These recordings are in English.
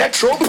Metro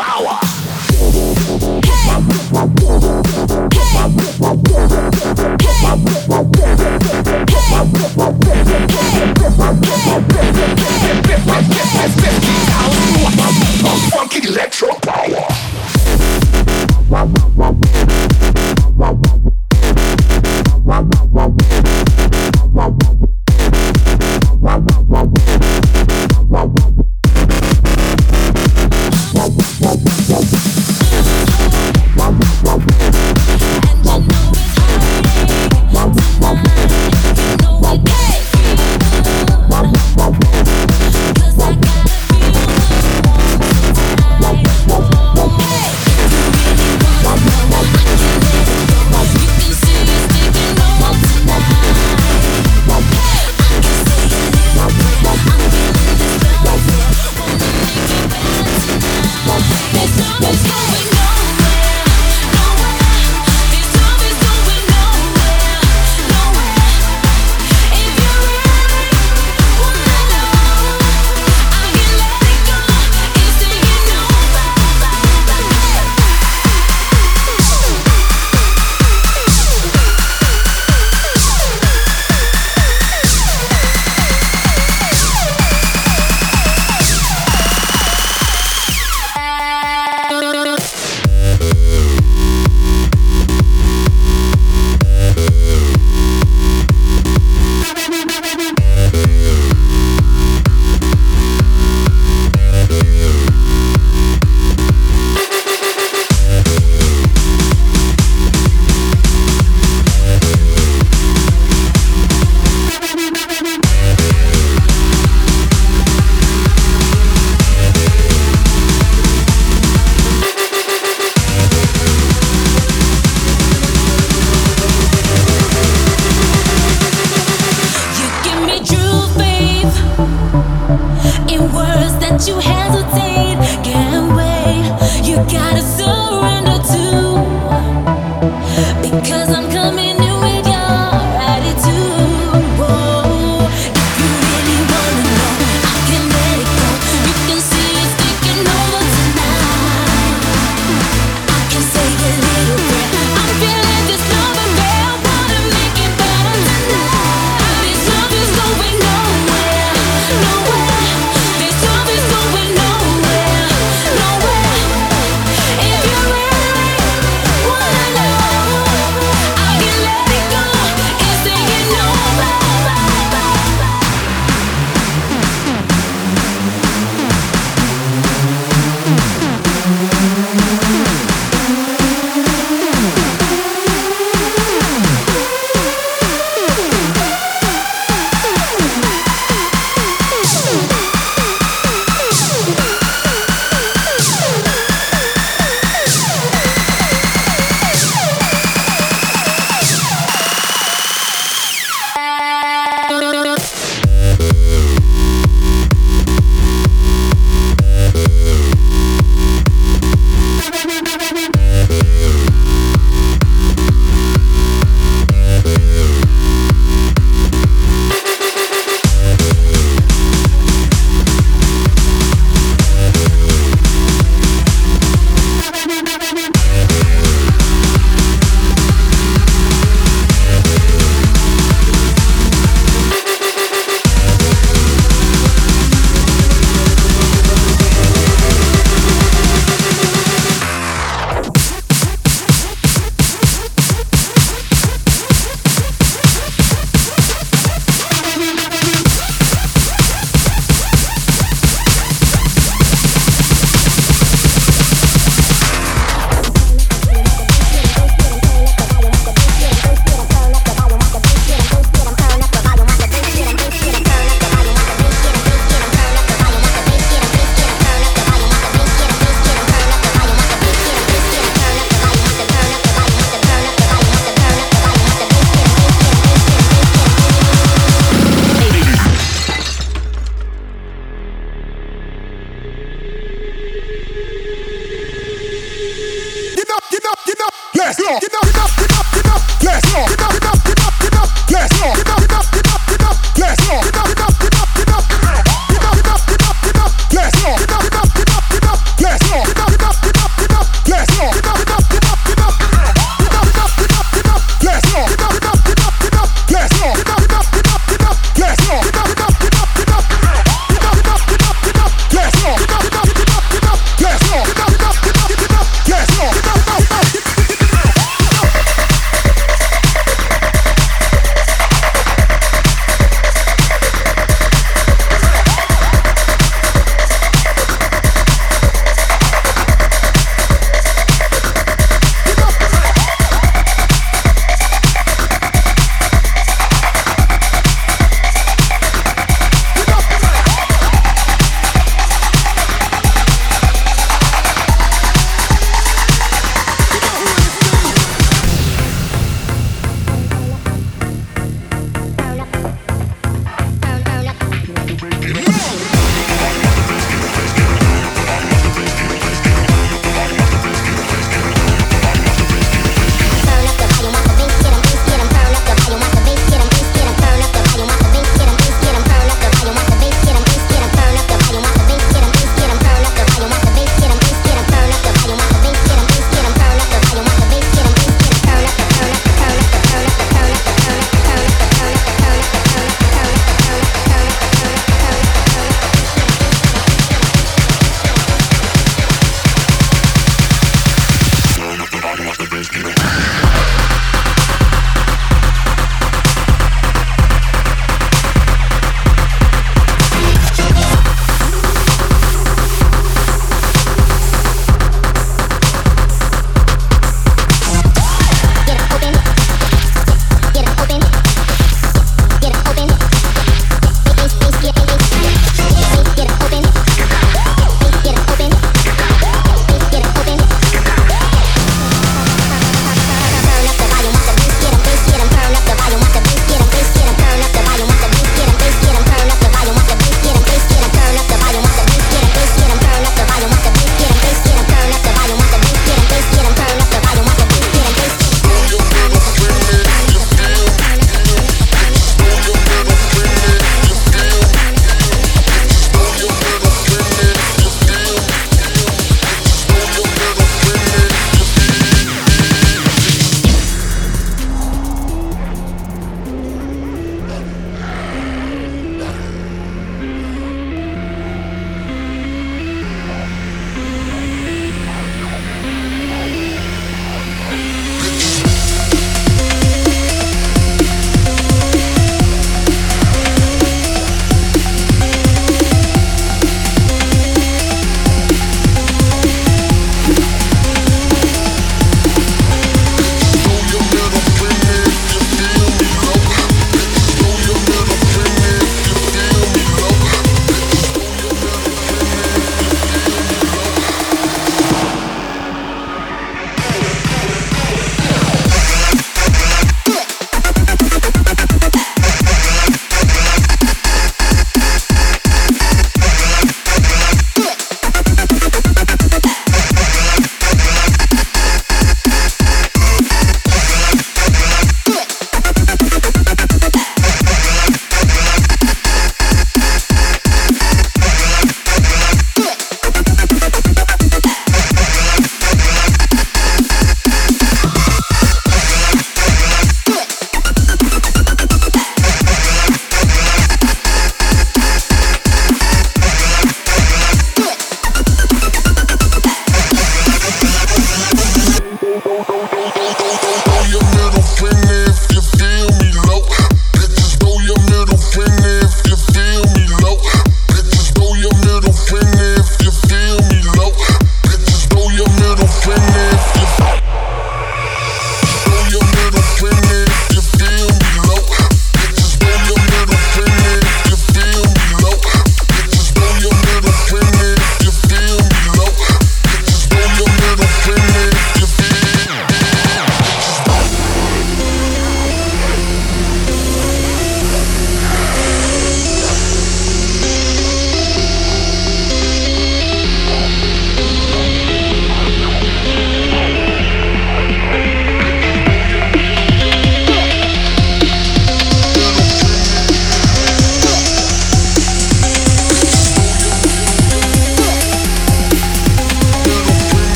yes, get up, get up, get up, get up, get up, get up, get up, get up, yes, get up.